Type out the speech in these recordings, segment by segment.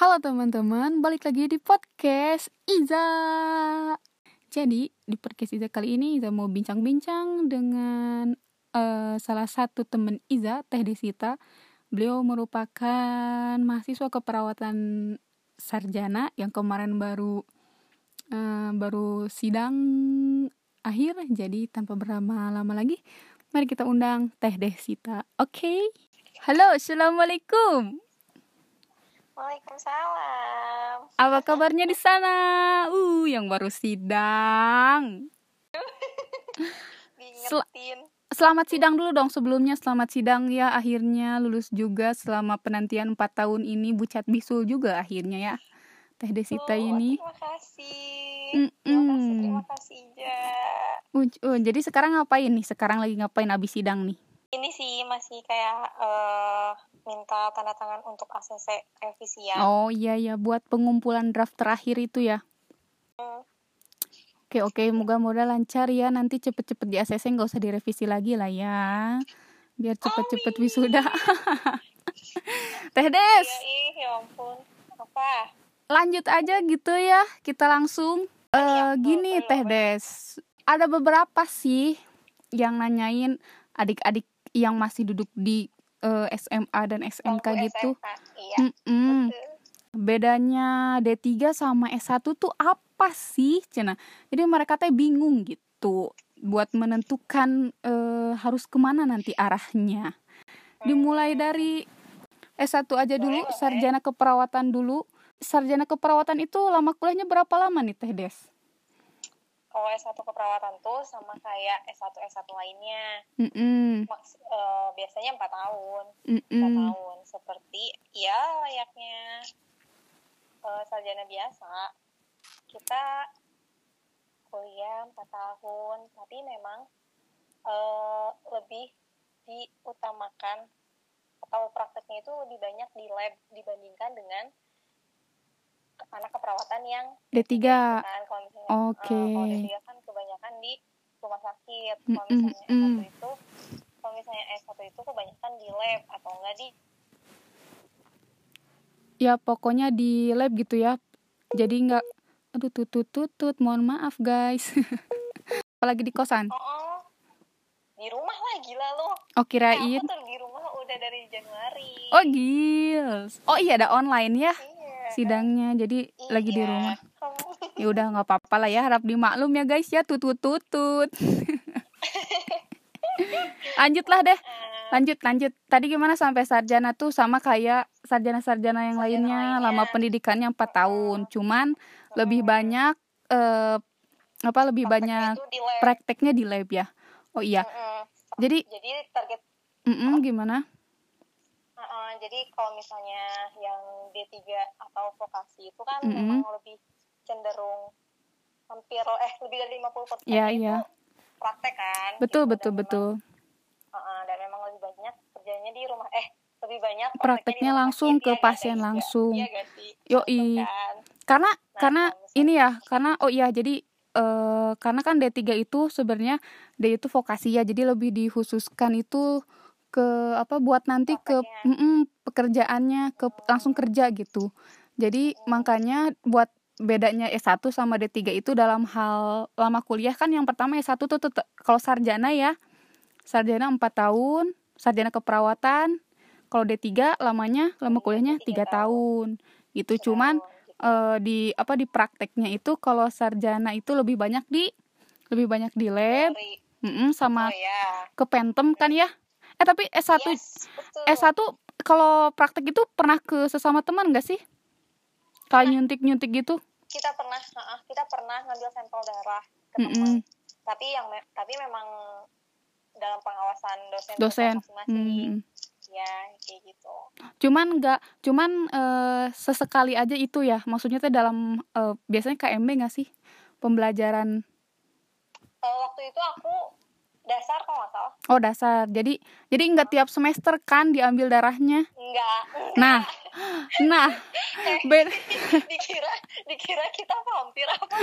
Halo teman-teman, balik lagi di podcast Iza. Jadi di podcast Iza kali ini Iza mau bincang-bincang dengan uh, salah satu teman Iza, Teh Desita. Beliau merupakan mahasiswa keperawatan sarjana yang kemarin baru uh, baru sidang akhir. Jadi tanpa berlama-lama lagi, mari kita undang Teh Desita. Oke? Okay? Halo, assalamualaikum. Waalaikumsalam. Apa kabarnya di sana? Uh, yang baru sidang. Sel selamat sidang dulu dong sebelumnya. Selamat sidang ya akhirnya lulus juga selama penantian 4 tahun ini bucat bisul juga akhirnya ya. Teh Desita oh, ini. Terima kasih. Mm -mm. Terima kasih, terima kasih. Uh, uh, jadi sekarang ngapain nih? Sekarang lagi ngapain abis sidang nih? Ini sih masih kayak uh, minta tanda tangan untuk ACC revisian. Oh iya ya buat pengumpulan draft terakhir itu ya. Hmm. Oke oke moga-moga lancar ya nanti cepet-cepet di ACC nggak usah direvisi lagi lah ya biar cepet-cepet wisuda. Teh Des. Iya, ya ampun. Apa? Lanjut aja gitu ya kita langsung. Uh, gini Teh Des, ada beberapa sih yang nanyain adik-adik yang masih duduk di uh, eh, SMA dan SMK oh, gitu. Iya. Mm -mm. Bedanya D3 sama S1 tuh apa sih, Cina? Jadi mereka teh bingung gitu buat menentukan uh, harus ke mana nanti arahnya. Dimulai hmm. dari S1 aja dulu, sarjana keperawatan dulu. Sarjana keperawatan itu lama kuliahnya berapa lama nih Teh Des? Kalau S1 keperawatan tuh sama kayak S1 S1 lainnya. Mm -mm. Maks, uh, biasanya empat tahun. Mm -mm. tahun seperti ya layaknya uh, sarjana biasa. Kita kuliah empat tahun, tapi memang uh, lebih diutamakan atau prakteknya itu lebih banyak di lab dibandingkan dengan anak keperawatan yang D3 kan oke. okay. uh, D3 kan kebanyakan di rumah sakit kalau misalnya mm, S1 itu kalau misalnya S1 itu kebanyakan di lab atau enggak di ya pokoknya di lab gitu ya. Jadi enggak aduh tutut tutut mohon maaf guys. Apalagi di kosan. Oh, oh. di rumah lah gila lo oh kirain. Aku tuh di rumah udah dari Januari. Oh gils. Oh iya ada online ya? Iya sidangnya. Jadi iya. lagi di rumah. Ya udah nggak apa-apa lah ya harap dimaklum ya guys ya. Tutut tutut lanjutlah deh. Lanjut lanjut. Tadi gimana sampai sarjana tuh sama kayak sarjana-sarjana yang sarjana lainnya. lainnya. lama pendidikannya empat tahun. Cuman hmm. lebih banyak uh, apa lebih prakteknya banyak di prakteknya di lab ya. Oh iya. Hmm. jadi jadi target mm -mm, gimana uh, jadi kalau misalnya yang D3 atau vokasi itu kan mm -hmm. memang lebih cenderung hampir eh lebih dari 50 persen yeah, itu yeah. praktek kan betul gitu. betul dan betul memang, uh, dan memang lebih banyak kerjanya di rumah eh lebih banyak prakteknya, langsung ke ya, pasien ya, langsung iya yo i kan. karena nah, karena ini ya karena oh iya jadi uh, karena kan D3 itu sebenarnya D itu vokasi ya jadi lebih dikhususkan itu ke apa buat nanti ke mm -mm, pekerjaannya ke langsung kerja gitu. Jadi makanya buat bedanya S1 sama D3 itu dalam hal lama kuliah kan yang pertama S1 tuh, tuh kalau sarjana ya. Sarjana 4 tahun, sarjana keperawatan. Kalau D3 lamanya lama kuliahnya 3 tahun. Itu cuman uh, di apa di prakteknya itu kalau sarjana itu lebih banyak di lebih banyak di lab. Mm -mm, sama oh, yeah. ke pentem kan ya Eh tapi S1 yes, S1 kalau praktek itu pernah ke sesama teman gak sih? Kayak nah, nyuntik-nyuntik gitu? Kita pernah, uh, kita pernah ngambil sampel darah ke mm -mm. Tapi yang tapi memang dalam pengawasan dosen dosen masing-masing. Mm. Ya, kayak gitu. Cuman nggak, cuman uh, sesekali aja itu ya. Maksudnya tuh dalam uh, biasanya KMB nggak sih pembelajaran? Uh, waktu itu aku dasar kok nggak salah. Oh dasar. Jadi jadi nggak tiap semester kan diambil darahnya? Enggak nah nah eh, ben dikira dikira kita vampir apa?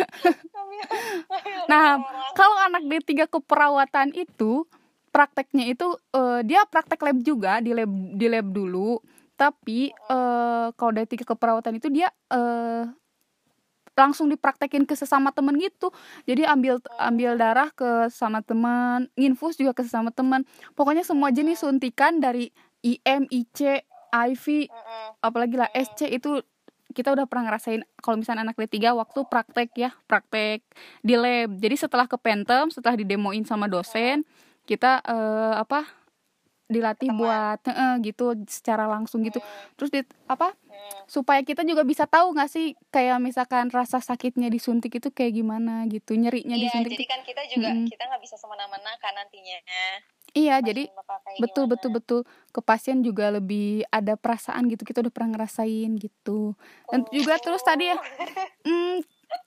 Nah kalau anak D3 keperawatan itu prakteknya itu uh, dia praktek lab juga di lab di lab dulu. Tapi uh, kalau dari tiga keperawatan itu dia uh, langsung dipraktekin ke sesama temen gitu jadi ambil ambil darah ke sama teman infus juga ke sesama teman pokoknya semua jenis suntikan dari IM IC IV apalagi lah SC itu kita udah pernah ngerasain kalau misalnya anak D3 waktu praktek ya praktek di lab jadi setelah ke pentem setelah didemoin sama dosen kita uh, apa dilatih Teman. buat uh, gitu secara langsung gitu hmm. terus di apa. Supaya kita juga bisa tahu nggak sih kayak misalkan rasa sakitnya disuntik itu kayak gimana gitu nyerinya iya, disuntik jadi kan kita juga hmm. kita nggak bisa semena-mena kan nantinya iya jadi betul gimana. betul betul ke pasien juga lebih ada perasaan gitu kita udah pernah ngerasain gitu dan oh. juga terus tadi ya mm,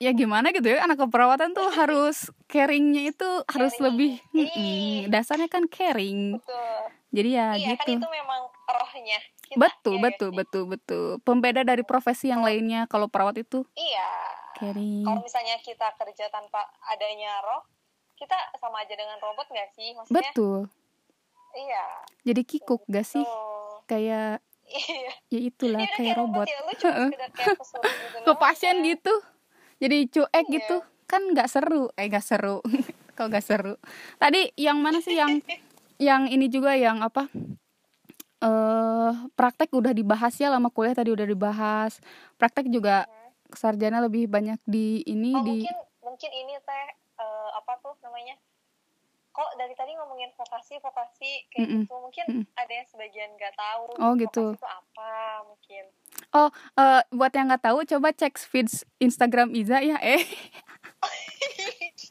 ya gimana gitu ya anak keperawatan tuh harus caringnya itu caring. harus lebih mm, dasarnya kan caring Betul jadi ya iya, gitu kan itu memang rohnya kita, betul ya, betul ya, betul betul. Pembeda dari profesi yang lainnya kalau perawat itu? Iya. Caring kalau misalnya kita kerja tanpa adanya roh kita sama aja dengan robot gak sih? Maksudnya betul. Iya. Jadi kikuk betul. gak sih kayak iya. ya itulah ya, kayak, robot, ya. Lu kayak gitu ke pasien kan? gitu jadi cuek iya. gitu kan nggak seru. Eh nggak seru. Kok nggak seru? Tadi yang mana sih yang yang ini juga yang apa uh, praktek udah dibahas ya lama kuliah tadi udah dibahas praktek juga hmm. sarjana lebih banyak di ini oh, di mungkin mungkin ini teh uh, apa tuh namanya kok dari tadi ngomongin vokasi vokasi kayak mm -mm. gitu mungkin mm -mm. ada yang sebagian nggak tahu oh gitu itu apa mungkin oh uh, buat yang nggak tahu coba cek feeds Instagram Iza ya eh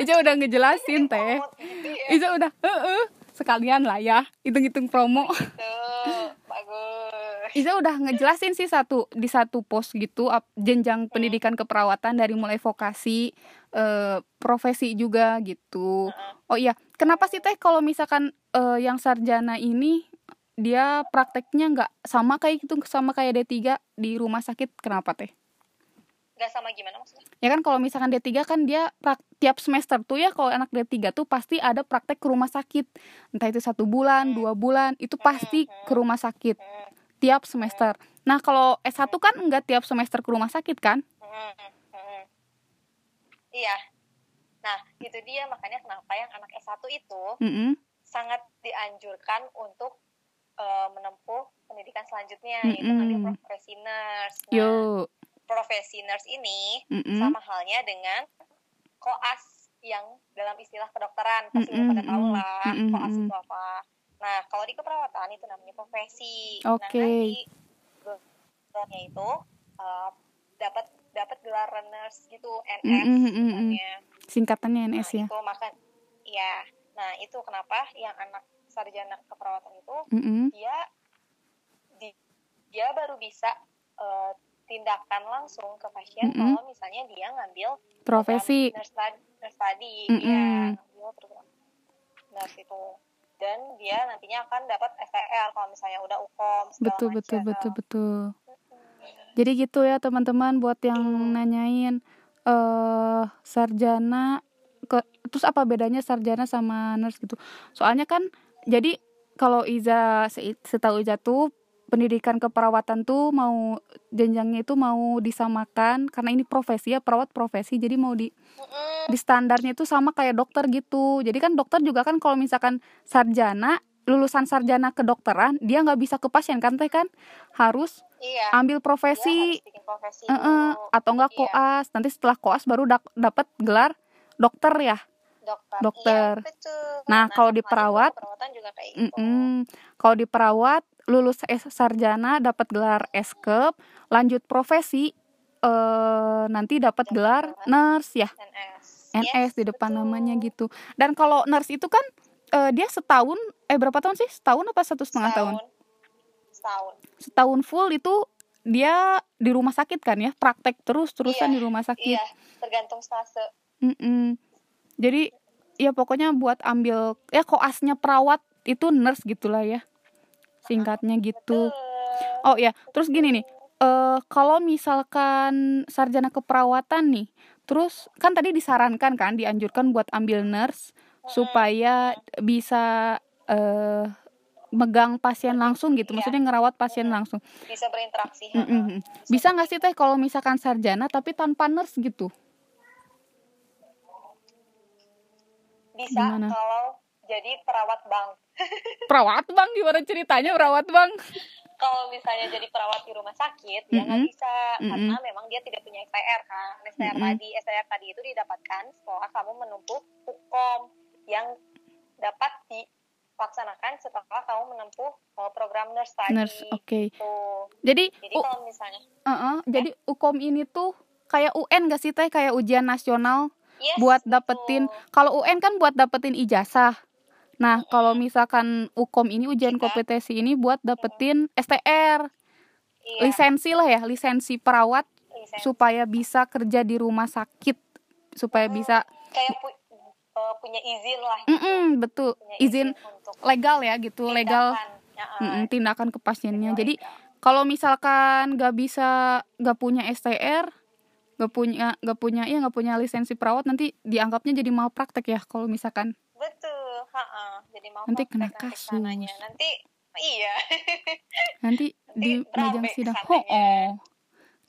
Iza udah ngejelasin teh. Gitu ya? Iza udah, uh -uh, sekalian lah ya, hitung-hitung promo. Gitu, bagus. Iza udah ngejelasin sih satu di satu pos gitu jenjang hmm. pendidikan keperawatan dari mulai vokasi, uh, profesi juga gitu. Hmm. Oh iya, kenapa sih teh kalau misalkan uh, yang sarjana ini dia prakteknya nggak sama kayak gitu sama kayak D3 di rumah sakit kenapa teh? Gak sama gimana maksudnya? Ya kan kalau misalkan D3 kan dia prak, tiap semester tuh ya kalau anak D3 tuh pasti ada praktek ke rumah sakit. Entah itu satu bulan, hmm. dua bulan, itu pasti hmm. ke rumah sakit. Hmm. Tiap semester. Nah kalau S1 kan enggak tiap semester ke rumah sakit kan? Hmm. Hmm. Iya. Nah itu dia makanya kenapa yang anak S1 itu -hmm. sangat dianjurkan untuk uh, menempuh pendidikan selanjutnya -hmm. yaitu nanti profesi nurse. Nah, profesi nurse ini mm -hmm. sama halnya dengan koas yang dalam istilah kedokteran pasti mm -hmm. pada tahu lah mm -hmm. koas itu apa. Nah kalau di keperawatan itu namanya profesi. Oke. Okay. Nah nanti itu uh, dapat dapat gelar nurse gitu NS mm -hmm. Singkatannya NS nah, ya. Itu makan. Iya. Nah itu kenapa yang anak sarjana keperawatan itu mm -hmm. dia di, dia baru bisa uh, tindakan langsung ke pasien mm -hmm. kalau misalnya dia ngambil profesi. nurse study, nurse mm -hmm. ya ngambil program nurse itu. Dan dia nantinya akan dapat STR kalau misalnya udah ukom betul macam. betul betul betul. Jadi gitu ya teman-teman buat yang nanyain eh uh, sarjana ke terus apa bedanya sarjana sama nurse gitu? Soalnya kan jadi kalau Iza setahu Iza tuh pendidikan keperawatan tuh mau jenjangnya itu mau disamakan karena ini profesi ya perawat profesi jadi mau di di standarnya itu sama kayak dokter gitu jadi kan dokter juga kan kalau misalkan sarjana lulusan sarjana kedokteran dia nggak bisa ke pasien kan teh kan harus iya. ambil profesi, iya, profesi atau enggak iya. koas nanti setelah koas baru dapat gelar dokter ya dokter. dokter. Iya, betul. Nah, nah kalau di perawat, juga kayak gitu. Mm -mm, kalau di perawat lulus S sarjana dapat gelar eskep, lanjut profesi eh nanti dapat gelar nurse ya. NS. NS yes, di depan betul. namanya gitu. Dan kalau nurse itu kan eh, dia setahun eh berapa tahun sih? Setahun apa satu setengah tahun? Setahun. Setahun full itu dia di rumah sakit kan ya, praktek terus terusan iya, di rumah sakit. Iya, tergantung stase. Mm -mm. Jadi ya pokoknya buat ambil ya koasnya perawat itu nurse gitulah ya singkatnya gitu oh ya terus gini nih uh, kalau misalkan sarjana keperawatan nih terus kan tadi disarankan kan dianjurkan buat ambil nurse supaya bisa uh, megang pasien langsung gitu, iya. maksudnya ngerawat pasien langsung. Bisa berinteraksi. Mm -hmm. Bisa nggak sih teh kalau misalkan sarjana tapi tanpa nurse gitu? Bisa Gimana? kalau jadi perawat bank. Perawat bank gimana ceritanya perawat bank? kalau misalnya jadi perawat di rumah sakit mm -hmm. ya nggak bisa mm -hmm. karena memang dia tidak punya STR kan STR mm -hmm. tadi STR tadi itu didapatkan setelah kamu menempuh hukum yang dapat dilaksanakan setelah kamu menempuh uh, program nurse tadi. Nurse, oke. Okay. Gitu. Jadi, jadi kalau misalnya, uh -uh, ya. jadi hukum ini tuh kayak UN gak sih teh kayak ujian nasional yes, buat dapetin. Kalau UN kan buat dapetin ijazah. Nah, -hmm. kalau misalkan UKOM ini ujian Jika. kompetensi ini buat dapetin STR. Iya. Lisensi lah ya, lisensi perawat lisensi. supaya bisa kerja di rumah sakit, supaya hmm, bisa kayak pu uh, punya izin lah. Gitu. Mm -mm, betul, punya izin, izin legal ya gitu, tindakan. legal ya, uh, mm -mm, tindakan ke pasiennya. Jadi kalau misalkan gak bisa gak punya STR, gak punya gak punya ya gak punya lisensi perawat nanti dianggapnya jadi malpraktek ya kalau misalkan. Betul ha jadi mau nanti kena kasus nanti iya. Nanti di meja sidang. oh, oh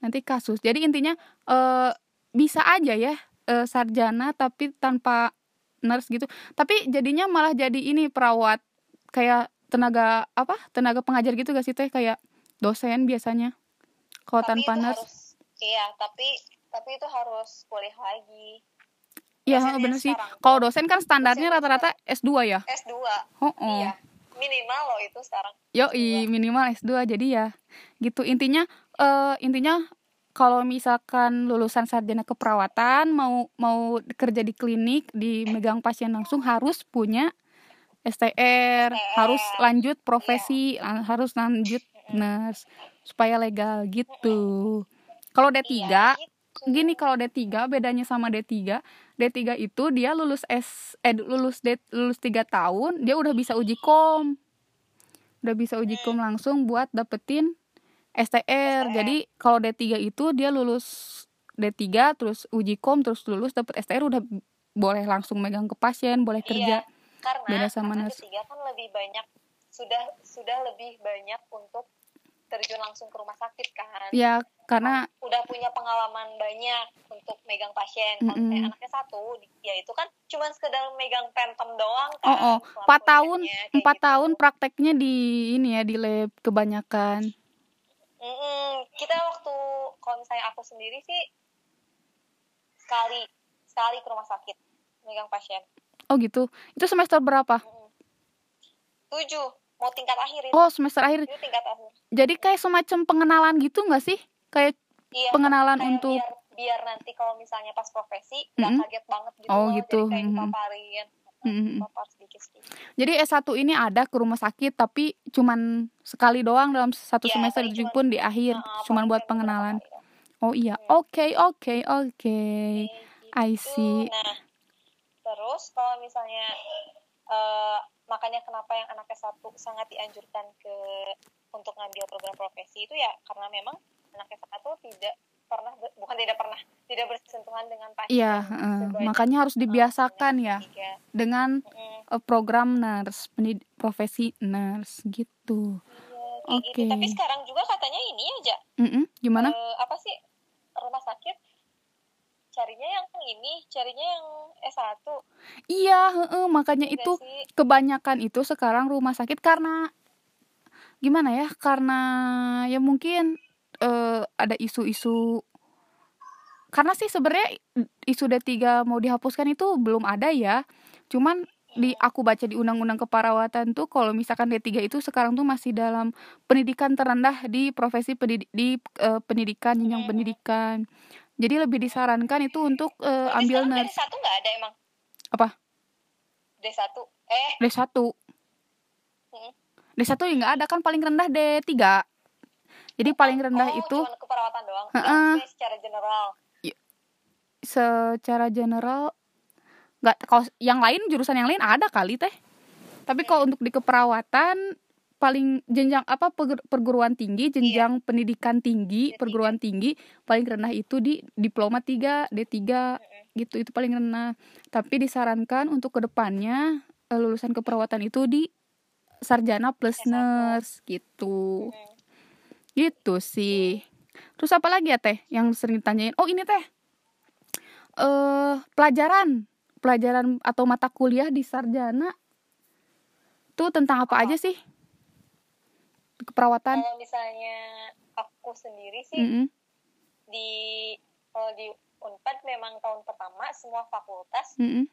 nanti kasus. Jadi intinya uh, bisa aja ya uh, sarjana tapi tanpa nurse gitu. Tapi jadinya malah jadi ini perawat kayak tenaga apa tenaga pengajar gitu gak sih teh? Kayak dosen biasanya. Kalau tanpa nurse. harus, iya tapi tapi itu harus kuliah lagi Iya bener sih. Kalau dosen kan standarnya rata-rata S2 ya. S2. Oh, oh. Iya. Minimal loh itu sekarang. Yo i minimal S2 jadi ya gitu intinya uh, intinya kalau misalkan lulusan sarjana keperawatan mau mau kerja di klinik di megang pasien langsung harus punya STR, STR. harus lanjut profesi, iya. harus lanjut nurse supaya legal gitu. Kalau D3 iya, gitu gini kalau D3 bedanya sama D3 D3 itu dia lulus S eh lulus D lulus 3 tahun dia udah bisa uji kom. Udah bisa uji kom langsung buat dapetin STR jadi kalau D3 itu dia lulus D3 terus uji kom terus lulus dapet STR udah boleh langsung megang ke pasien boleh iya, kerja. iya, karena, beda sama karena D3 kan lebih banyak sudah sudah lebih banyak untuk terjun langsung ke rumah sakit kan ya karena udah punya pengalaman banyak untuk megang pasien kalau mm -hmm. anaknya satu ya itu kan cuma sekedar megang pentem doang kan oh, oh. 4 tahun empat gitu. tahun prakteknya di ini ya di lab kebanyakan mm -mm. kita waktu kalau misalnya aku sendiri sih sekali sekali ke rumah sakit megang pasien oh gitu itu semester berapa tujuh mau tingkat akhir itu. Oh, semester akhir. Itu tingkat akhir. Jadi kayak semacam pengenalan gitu nggak sih? Kayak iya, pengenalan kayak untuk biar, biar nanti kalau misalnya pas profesi nggak mm -hmm. kaget banget gitu. Oh, gitu. Jadi kayak mm -hmm. paparin. Mm -hmm. Jadi S1 ini ada ke rumah sakit tapi cuman sekali doang dalam satu ya, semester itu pun di akhir uh, cuman buat pengenalan. Oh iya, oke oke oke. I gitu. see. Nah, terus kalau misalnya uh, makanya kenapa yang anak S1 sangat dianjurkan ke untuk ngambil program profesi itu ya karena memang anak S1 tidak pernah bukan tidak pernah tidak bersentuhan dengan pasien. Iya, uh, makanya harus dibiasakan ya dengan uh, program nurse, profesi nurse gitu. Iya, Oke. Okay. Gitu. Tapi sekarang juga katanya ini aja. Mm -mm, gimana? Uh, apa sih rumah sakit carinya yang ini carinya yang S1 iya uh, makanya Enggak itu sih. kebanyakan itu sekarang rumah sakit karena gimana ya karena ya mungkin uh, ada isu-isu karena sih sebenarnya isu D3 mau dihapuskan itu belum ada ya cuman di aku baca di undang-undang keperawatan tuh kalau misalkan D3 itu sekarang tuh masih dalam pendidikan terendah di profesi pendidik di uh, pendidikan jenjang pendidikan jadi lebih disarankan itu untuk uh, ambil nurse. D1 nggak ada emang? Apa? D1. Eh. D1. Hmm. D1 ya nggak ada kan paling rendah D3. Jadi paling rendah oh, itu keperawatan doang. Uh -uh. secara general. Ya, secara general nggak kalau yang lain jurusan yang lain ada kali teh. Tapi kalau untuk di keperawatan paling jenjang apa perguruan tinggi iya. jenjang iya. pendidikan tinggi perguruan tinggi paling rendah itu di diploma 3 D3 gitu itu paling rendah tapi disarankan untuk ke depannya eh, lulusan keperawatan itu di sarjana plus S1. nurse gitu hmm. gitu sih terus apa lagi ya teh yang sering ditanyain oh ini teh eh uh, pelajaran pelajaran atau mata kuliah di sarjana tuh tentang apa oh. aja sih keperawatan kalau misalnya aku sendiri sih mm -hmm. di kalau di unpad memang tahun pertama semua fakultas mm -hmm.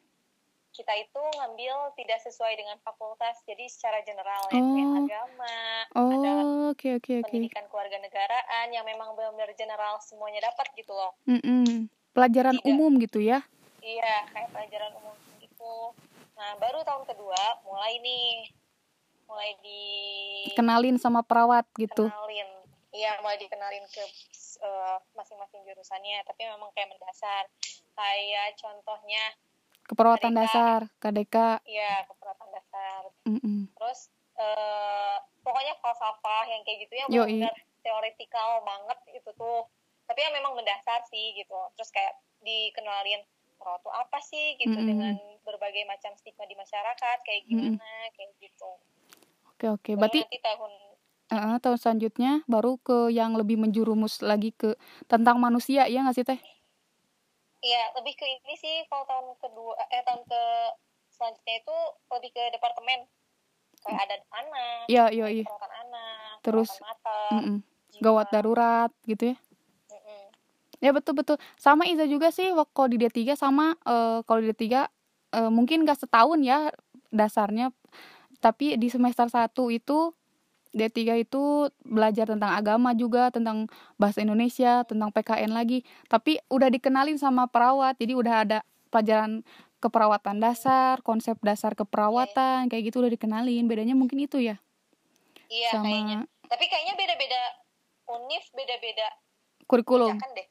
Kita itu ngambil tidak sesuai dengan fakultas jadi secara general ya oh. kayak agama oh, ada okay, okay, okay. pendidikan keluarga negaraan yang memang benar-benar general semuanya dapat gitu loh mm -hmm. pelajaran tidak. umum gitu ya iya kayak pelajaran umum gitu nah baru tahun kedua mulai nih mulai di kenalin sama perawat gitu kenalin iya mulai dikenalin ke uh, masing-masing jurusannya tapi memang kayak mendasar kayak contohnya keperawatan KDK. dasar KDK iya keperawatan dasar mm -mm. terus uh, pokoknya falsafah yang kayak gitu ya benar teoretikal banget itu tuh tapi yang memang mendasar sih gitu terus kayak dikenalin perawat itu apa sih gitu mm -hmm. dengan berbagai macam stigma di masyarakat kayak gimana mm -hmm. kayak gitu oke oke berarti nanti tahun uh, tahun selanjutnya baru ke yang lebih menjurumus lagi ke tentang manusia ya nggak sih teh iya lebih ke ini sih kalau tahun kedua eh tahun ke selanjutnya itu lebih ke departemen. Kayak ada anak iya iya iya. anak terus mata, mm -mm. gawat darurat gitu ya? Ya betul betul. Sama Iza juga sih kalau di D3 sama uh, kalau di D3 uh, eh, mungkin gak setahun ya dasarnya. Tapi di semester 1 itu D3 itu belajar tentang agama juga, tentang bahasa Indonesia, tentang PKN lagi. Tapi udah dikenalin sama perawat, jadi udah ada pelajaran keperawatan dasar, konsep dasar keperawatan, kayak gitu udah dikenalin. Bedanya mungkin itu ya. Iya, sama... kayaknya. Tapi kayaknya beda-beda univ, beda-beda kurikulum. deh.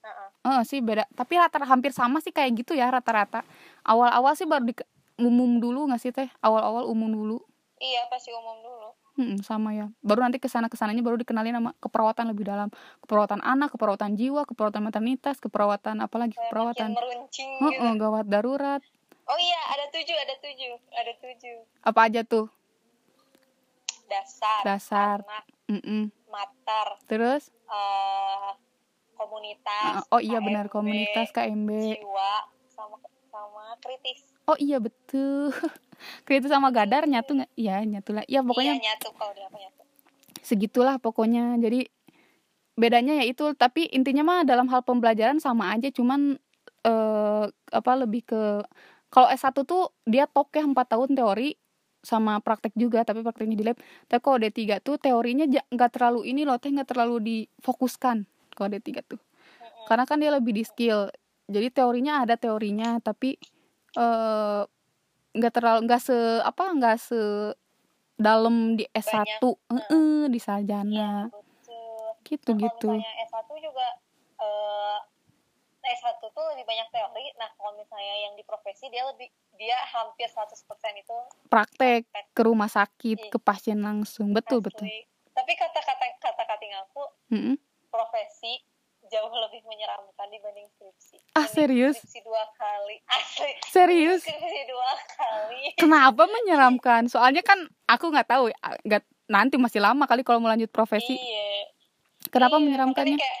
Uh-uh. Uh, sih beda. Tapi rata hampir sama sih kayak gitu ya rata-rata. Awal-awal sih baru di umum dulu nggak sih teh? Awal-awal umum dulu. Iya pasti umum dulu. Hmm, sama ya. Baru nanti ke sana ke sananya baru dikenalin sama keperawatan lebih dalam. Keperawatan anak, keperawatan jiwa, keperawatan maternitas, keperawatan apalagi keperawatan. Meruncing uh, gitu. uh, gawat darurat. Oh iya ada tujuh, ada tujuh, ada tujuh. Apa aja tuh? Dasar. Dasar. Anak. Mm -mm. Matar. Terus? Uh, komunitas uh, oh iya KMB, benar komunitas KMB jiwa sama sama kritis oh iya betul kritis sama gadar nyatu nggak? Iya nyatu lah. Ya pokoknya iya, nyatu kalau dia nyatu segitulah pokoknya. Jadi bedanya ya itu. Tapi intinya mah dalam hal pembelajaran sama aja. Cuman eh, apa lebih ke kalau S1 tuh dia tok ya 4 tahun teori sama praktek juga tapi prakteknya di lab. Tapi kalau D3 tuh teorinya nggak terlalu ini loh teh nggak terlalu difokuskan kalau D3 tuh. Karena kan dia lebih di skill. Jadi teorinya ada teorinya tapi eh, nggak terlalu nggak se apa nggak se dalam di S1 Banyak, uh, di sarjana. Ya, gitu nah, gitu. S1 juga uh, eh, S1 tuh lebih banyak teori. Nah kalau misalnya yang di profesi dia lebih dia hampir 100% itu praktek, praktek. ke rumah sakit iya. ke pasien langsung. Betul Asli. betul. tapi kata-kata kata-kata aku mm -hmm profesi jauh lebih menyeramkan dibanding skripsi. Ah serius? Dua kali. Asli. Serius? Dua kali. Kenapa menyeramkan? Soalnya kan aku nggak tahu, nggak nanti masih lama kali kalau mau lanjut profesi. Iya. Kenapa iya, menyeramkannya? Kayak...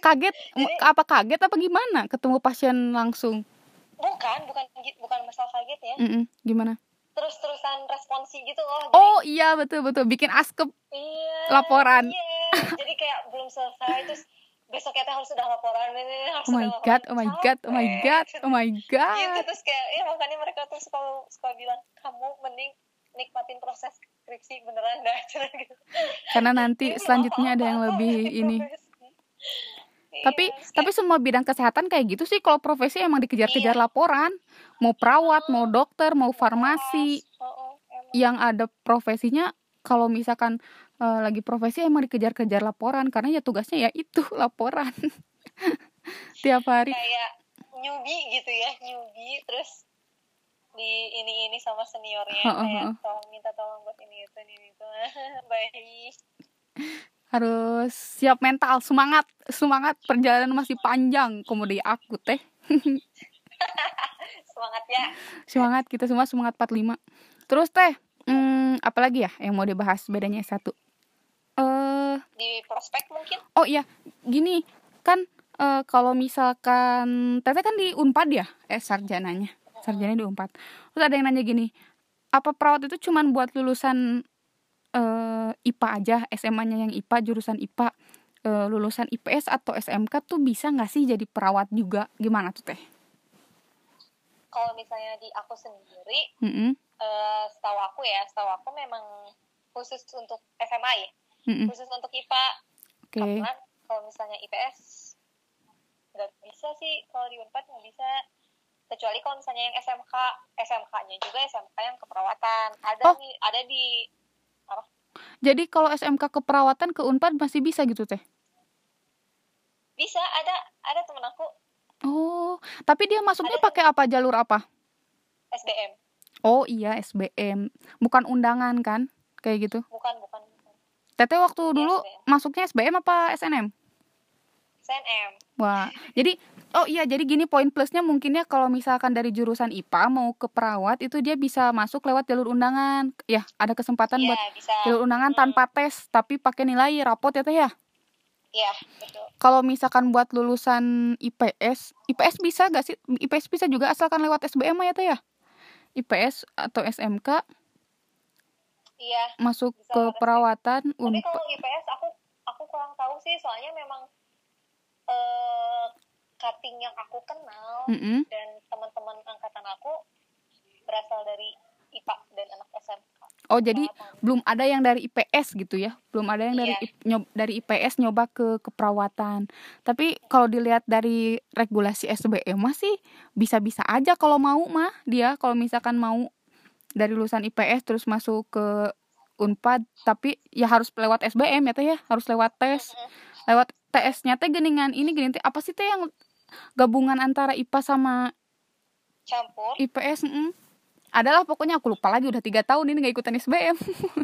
kaget? Jadi, apa kaget apa gimana? Ketemu pasien langsung? Bukan, bukan bukan masalah kaget ya. Mm -mm, gimana? terus-terusan responsi gitu loh. Jadi, oh iya betul betul bikin askep iya, laporan. Iya. Jadi kayak belum selesai terus besoknya teh harus sudah laporan. Ini harus oh my god, oh my god, oh my god, oh my god. Gitu terus kayak ya makanya mereka tuh suka suka bilang kamu mending nikmatin proses skripsi beneran dah. Gitu. Karena nanti selanjutnya ada yang lebih ini. tapi iya, tapi semua bidang kesehatan kayak gitu sih kalau profesi emang dikejar-kejar iya. laporan. Mau perawat mau dokter mau farmasi. oh, oh, yang ada profesinya kalau misalkan uh, lagi profesi emang dikejar-kejar laporan karena ya tugasnya ya itu laporan. Tiap hari. Kayak nyubi gitu ya nyubi terus di ini ini sama seniornya oh, kayak oh. tolong minta tolong buat ini itu ini itu. Baik. Harus siap mental semangat semangat perjalanan masih panjang komedi aku teh. Semangat ya. Semangat kita semua semangat 45 terus teh hmm, apalagi ya yang mau dibahas? Bedanya S1 di prospek mungkin. Oh iya. Gini kan uh, kalau misalkan Tete kan di Unpad ya? Eh sarjananya. Sarjana di Unpad. Terus ada yang nanya gini apa perawat itu cuman buat lulusan uh, IPA aja? SMA-nya yang IPA jurusan IPA uh, lulusan IPS atau SMK tuh bisa nggak sih jadi perawat juga? Gimana tuh teh? Kalau misalnya di aku sendiri mm -hmm. uh, setahu aku ya setahu aku memang khusus untuk SMA ya mm -hmm. khusus untuk IPA okay. karena kalau misalnya IPS nggak bisa sih kalau di Unpad nggak bisa kecuali kalau misalnya yang SMK SMK-nya juga SMK yang keperawatan ada oh. nih ada di apa jadi kalau SMK keperawatan ke Unpad masih bisa gitu teh bisa ada ada temen aku Oh, tapi dia masuknya pakai apa? Jalur apa? SBM. Oh iya SBM, bukan undangan kan? Kayak gitu? Bukan, bukan. Teteh waktu ya, dulu SBM. masuknya SBM apa SNM? SNM. Wah, jadi oh iya jadi gini poin plusnya mungkinnya kalau misalkan dari jurusan IPA mau ke perawat itu dia bisa masuk lewat jalur undangan. Ya, ada kesempatan ya, buat bisa. jalur undangan hmm. tanpa tes tapi pakai nilai rapot ya teh ya? Iya, betul. Kalau misalkan buat lulusan IPS, IPS bisa gak sih? IPS bisa juga asalkan lewat SBM ya teh ya? IPS atau SMK? Iya. Masuk ke perawatan. Tapi kalau IPS aku aku kurang tahu sih, soalnya memang uh, cutting yang aku kenal mm -hmm. dan teman-teman angkatan aku berasal dari IPA dan anak SMK. Oh jadi belum ada yang dari IPS gitu ya? Belum ada yang dari yeah. nyob, dari IPS nyoba ke keperawatan. Tapi kalau dilihat dari regulasi SBM masih bisa-bisa aja kalau mau mah dia kalau misalkan mau dari lulusan IPS terus masuk ke Unpad tapi ya harus lewat SBM ya teh ya harus lewat tes. Lewat TS-nya teh geningan ini gini teh apa sih teh yang gabungan antara IPA sama campur. IPS mm adalah pokoknya aku lupa lagi udah tiga tahun ini nggak ikutan SBM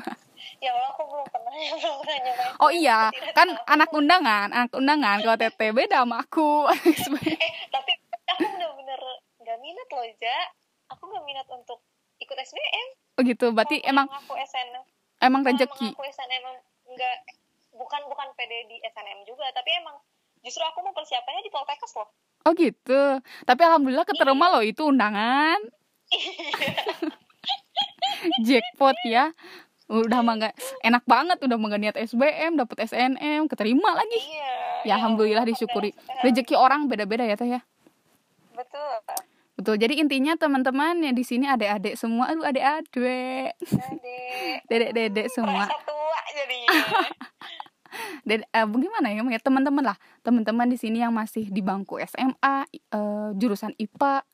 ya Allah aku belum pernah ya belum pernah oh iya kan anak undangan anak undangan kalau TT beda sama aku. Eh, tapi aku bener-bener nggak minat loh ja. Aku nggak minat untuk ikut SBM oh gitu berarti emang aku SNM emang rezeki aku SNM enggak bukan bukan PD di SNM juga tapi emang justru aku mau persiapannya di Poltekkes loh. Oh gitu tapi alhamdulillah keterima iya. loh itu undangan. Jackpot ya. Udah mah gak enak banget udah mah niat SBM dapet SNM keterima lagi. Iya, ya, ya alhamdulillah disyukuri. rezeki orang beda-beda ya teh ya? Betul betul. Jadi intinya teman-teman ya di sini adik-adik semua aduh adik-adik. Dedek-dedek semua. tua jadinya. Dan uh, bagaimana ya teman-teman lah. Teman-teman di sini yang masih di bangku SMA uh, eh, jurusan IPA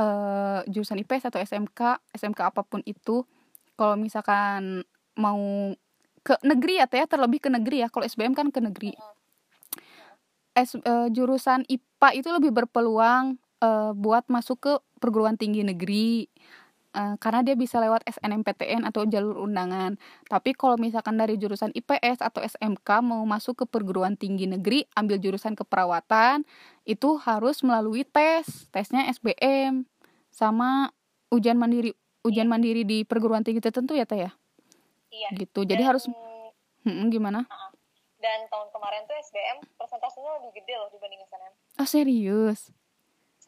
uh, jurusan IPS atau SMK SMK apa pun itu. Kalau misalkan mau ke negeri ya teh terlebih ke negeri ya. Kalau SBM kan ke negeri. S, uh, jurusan IPA itu lebih berpeluang uh, buat masuk ke perguruan tinggi negeri uh, karena dia bisa lewat SNMPTN atau jalur undangan. Tapi kalau misalkan dari jurusan IPS atau SMK mau masuk ke perguruan tinggi negeri, ambil jurusan keperawatan, itu harus melalui tes, tesnya SBM sama ujian mandiri ujian iya. mandiri di perguruan tinggi tertentu ya teh ya? Iya. Gitu. Jadi dan, harus hmm, gimana? Dan tahun kemarin tuh SBM persentasenya lebih gede loh dibanding SNM oh serius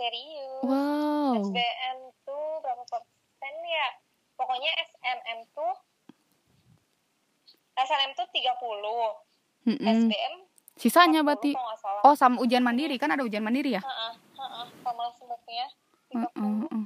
serius. Wow. SBM tuh berapa persen ya? Pokoknya SNM tuh SNM tuh 30 mm -mm. SBM sisanya berarti oh sama ujian mandiri kan? Ada ujian mandiri ya? Uh -uh, uh -uh, sama semuknya uh -uh, uh.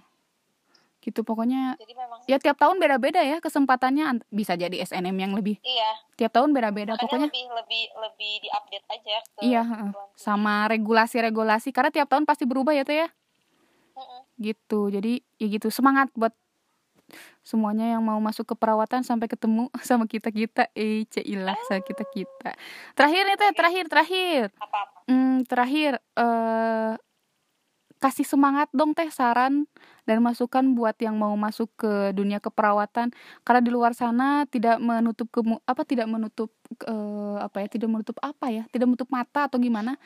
Gitu. Pokoknya jadi memang ya tiap tahun beda-beda ya kesempatannya. Bisa jadi SNM yang lebih iya. tiap tahun beda-beda. Pokoknya lebih lebih lebih diupdate aja ke iya uh, sama regulasi-regulasi. Karena tiap tahun pasti berubah ya tuh ya -uh. gitu. Jadi ya gitu. Semangat buat semuanya yang mau masuk ke perawatan sampai ketemu sama kita kita eh cailah sama kita kita terakhir nih teh terakhir terakhir. Apa, -apa? Hmm, terakhir eh uh, kasih semangat dong teh saran dan masukan buat yang mau masuk ke dunia keperawatan. Karena di luar sana tidak menutup ke apa tidak menutup uh, apa ya tidak menutup apa ya tidak menutup mata atau gimana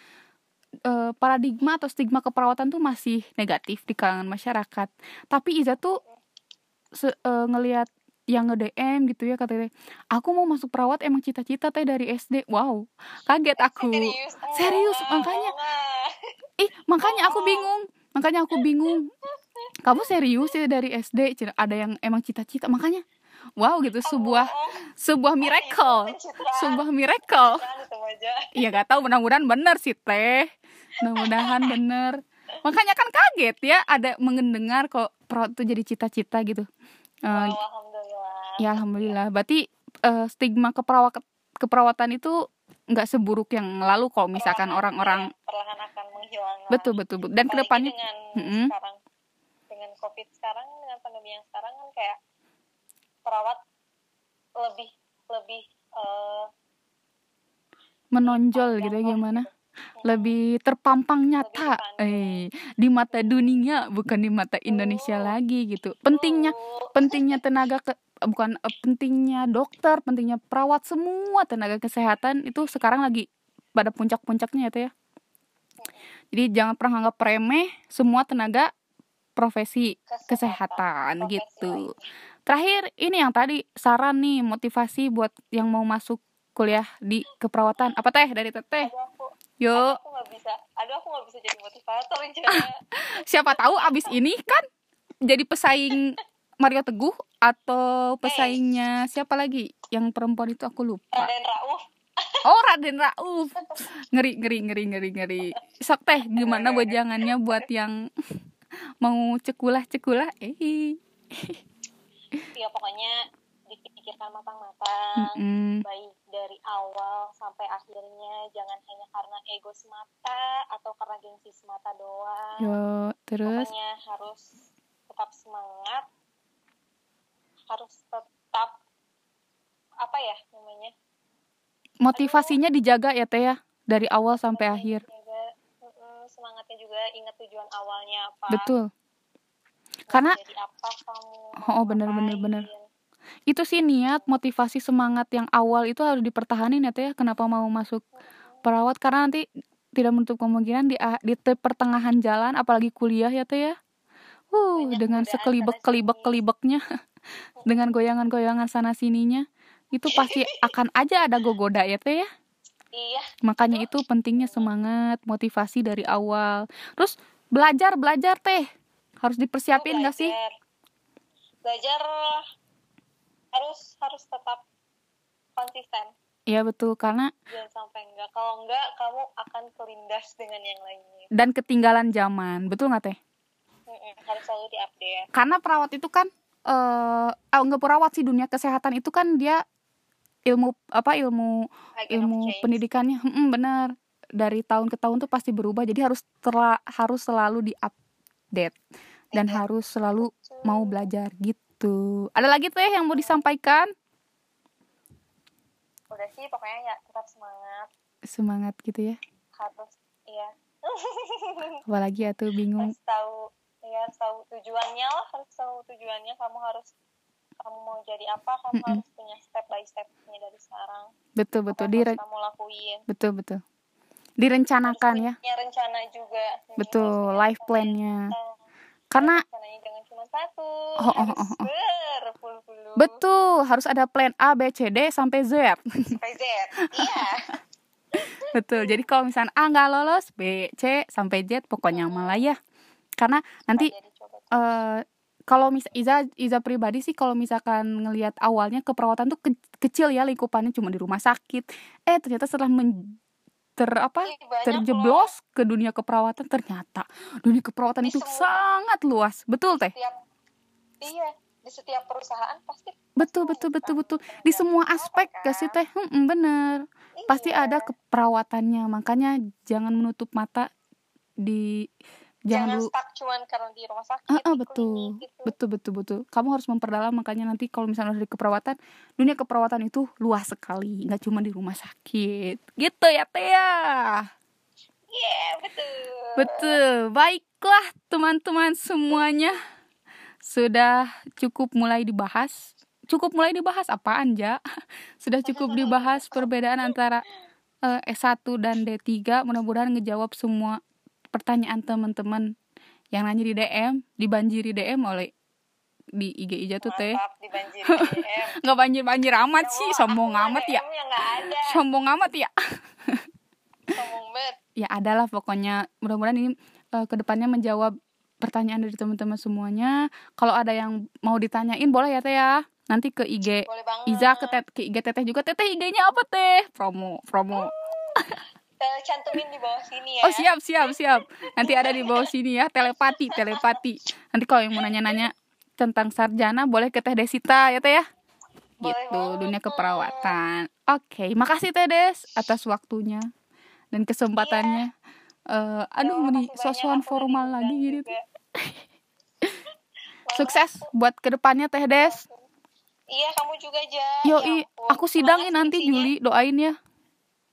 uh, paradigma atau stigma keperawatan tuh masih negatif di kalangan masyarakat. Tapi Iza tuh se, uh, ngelihat yang nge DM gitu ya katanya aku mau masuk perawat emang cita-cita teh dari SD wow kaget aku. serius, serius makanya ih makanya aku bingung makanya aku bingung kamu serius ya dari SD ada yang emang cita-cita? Makanya wow gitu sebuah sebuah miracle. sebuah miracle. Iya gak tahu mudah-mudahan bener sih teh. Mudah-mudahan bener. Makanya kan kaget ya ada mendengar kok perawat itu jadi cita-cita gitu. Uh, oh, alhamdulillah. ya alhamdulillah. Berarti uh, stigma keperawat keperawatan itu nggak seburuk yang lalu kalau misalkan orang-orang perlahan akan menghilang betul betul dan ke depannya dengan mm -hmm. sekarang covid sekarang dengan pandemi yang sekarang kan kayak perawat lebih lebih uh, menonjol gitu ya gimana? gitu. Lebih terpampang nyata eh di mata dunia bukan di mata Indonesia oh. lagi gitu. Pentingnya pentingnya tenaga ke bukan uh, pentingnya dokter pentingnya perawat semua tenaga kesehatan itu sekarang lagi pada puncak-puncaknya ya. Teh ya jadi jangan pernah anggap remeh semua tenaga profesi kesehatan, kesehatan profesi gitu terakhir ini yang tadi saran nih motivasi buat yang mau masuk kuliah di keperawatan apa teh dari teteh Yuk. Aku gak bisa. Aduh aku gak bisa jadi motivator Siapa tahu abis ini kan jadi pesaing Mario Teguh atau pesaingnya hey. siapa lagi yang perempuan itu aku lupa. Raden Rauf. Oh Raden Rauf. Ngeri ngeri ngeri ngeri ngeri. Sok teh gimana jangannya buat yang mau cekulah cekulah eh. Ya pokoknya dipikirkan matang-matang, mm -hmm. baik dari awal sampai akhirnya, jangan hanya karena ego semata atau karena gengsi semata doang. Yo, terus? Pokoknya harus tetap semangat, harus tetap apa ya namanya? Motivasinya Aduh. dijaga ya teh ya dari awal sampai akhir. Dijaga, juga ingat tujuan awalnya apa. Betul. Karena jadi apa kamu? Oh, bener bener bener itu sih niat motivasi semangat yang awal itu harus dipertahanin ya teh ya. kenapa mau masuk perawat karena nanti tidak menutup kemungkinan di di pertengahan jalan apalagi kuliah ya teh ya uh dengan sekelibek kelibek kelibeknya dengan goyangan goyangan sana sininya itu pasti akan aja ada gogoda ya teh ya iya. Makanya itu pentingnya semangat motivasi dari awal. Terus belajar belajar teh. Harus dipersiapin oh, gak sih? belajar. Harus harus tetap konsisten. Iya betul. Karena jangan sampai enggak kalau enggak kamu akan kelindas dengan yang lainnya. Dan ketinggalan zaman. Betul nggak teh? Harus selalu diupdate. Karena perawat itu kan eh uh, enggak perawat sih dunia kesehatan itu kan dia ilmu apa ilmu ilmu pendidikannya. Hmm, benar. Dari tahun ke tahun tuh pasti berubah. Jadi harus terla, harus selalu diupdate. Dan ya. harus selalu Betul. mau belajar gitu. Ada lagi tuh yang mau disampaikan? Udah sih pokoknya ya tetap semangat. Semangat gitu ya. Harus iya. Apalagi ya tuh bingung. Harus tahu ya harus tahu tujuannya lah. Harus tahu tujuannya. Kamu harus kamu mau jadi apa kamu mm -mm. harus punya step by stepnya dari sekarang. Betul betul. Di kamu lakuin? Betul betul. Direncanakan harus ya. punya rencana juga. Betul life plannya. karena jangan cuma satu. Oh, oh, oh, oh. berpuluh-puluh. Betul harus ada plan A B C D sampai Z. Sampai Z iya. Betul jadi kalau misalnya A nggak lolos B C sampai Z pokoknya malah ya. Karena nanti uh, kalau mis Iza Iza pribadi sih kalau misalkan ngelihat awalnya keperawatan tuh ke kecil ya lingkupannya cuma di rumah sakit. Eh ternyata setelah men ter apa iya, terjeblos loh. ke dunia keperawatan ternyata dunia keperawatan di itu semua, sangat luas. Betul teh? Setiap, iya di setiap perusahaan pasti betul betul betul betul. Di semua aspek kan? sih teh? Hmm, bener. Iya. pasti ada keperawatannya. Makanya jangan menutup mata di jangan, jangan stuck cuman karena di rumah sakit uh, uh, betul. gitu. betul betul betul. Kamu harus memperdalam makanya nanti kalau misalnya dari keperawatan dunia keperawatan itu luas sekali nggak cuma di rumah sakit. Gitu ya Tia yeah, betul. Betul. Baiklah teman-teman semuanya. Sudah cukup mulai dibahas. Cukup mulai dibahas? Apaan ja? Sudah cukup dibahas perbedaan antara uh, S1 dan D3 mudah-mudahan ngejawab semua pertanyaan teman-teman yang nanya di DM, dibanjiri DM oleh di IG ija tuh teh. Nggak banjir banjir amat ya sih sombong amat ya. Sombong amat ya. Sombong banget. Ya adalah pokoknya. Mudah-mudahan ini uh, ke depannya menjawab pertanyaan dari teman-teman semuanya. Kalau ada yang mau ditanyain boleh ya teh ya. Nanti ke IG Iza ke, ke IG teteh juga. Teteh IG-nya apa teh? Promo promo cantumin di bawah sini ya. Oh siap siap siap. Nanti ada di bawah sini ya telepati telepati. Nanti kalau yang mau nanya-nanya tentang sarjana boleh ke Teh Desita ya Teh ya. Boleh gitu banget. dunia keperawatan. Oke, okay. makasih Teh Des atas waktunya dan kesempatannya. Iya. Uh, aduh ini sosokan formal lagi gitu. Sukses buat ke depannya Teh Des. Iya, kamu juga aja. Yo, ya aku sidangin nanti Juli, doain ya.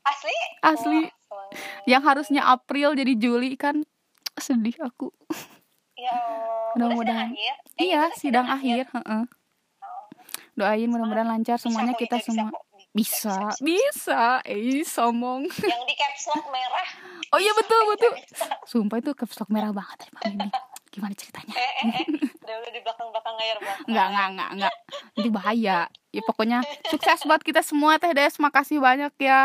Asli? Asli. Yang harusnya April jadi Juli kan sedih aku. Ya, mudah-mudahan. Eh, iya, sidang, sidang akhir, heeh. Oh. Doain mudah-mudahan lancar semuanya kok, kita semua. Bisa, bisa, bisa. Eh, somong. Yang di caps lock merah. Oh iya betul, betul. Sumpah itu caps lock merah banget ya, ini. Gimana ceritanya? Eh, eh, eh. Udah, di belakang-belakang layar banget. Enggak, enggak, enggak, enggak. Itu bahaya. Ya pokoknya sukses buat kita semua Teh Des. Makasih banyak ya.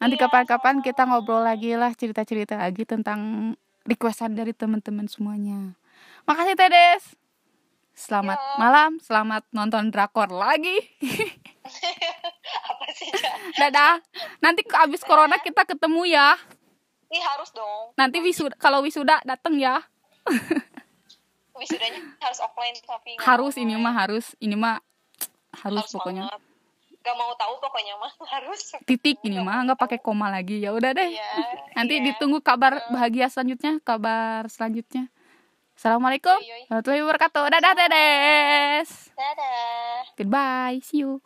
Nanti iya, kapan-kapan kita ngobrol lagi lah cerita-cerita lagi tentang requestan dari teman-teman semuanya. Makasih Teh Des. Selamat Yo. malam, selamat nonton drakor lagi. Apa sih? Dadah. Nanti abis corona kita ketemu ya. Ih harus dong. Nanti wisuda kalau wisuda dateng ya. Wisudanya harus offline tapi. Harus ini mah harus ini mah harus, harus pokoknya. Banget gak mau tahu pokoknya mah harus. Titik ini mah nggak pakai koma lagi. Ya udah deh. Ya, nanti ya. ditunggu kabar bahagia selanjutnya kabar selanjutnya. Assalamualaikum. Warahmatullahi wabarakatuh. Dadah tedes dadah. Goodbye. See you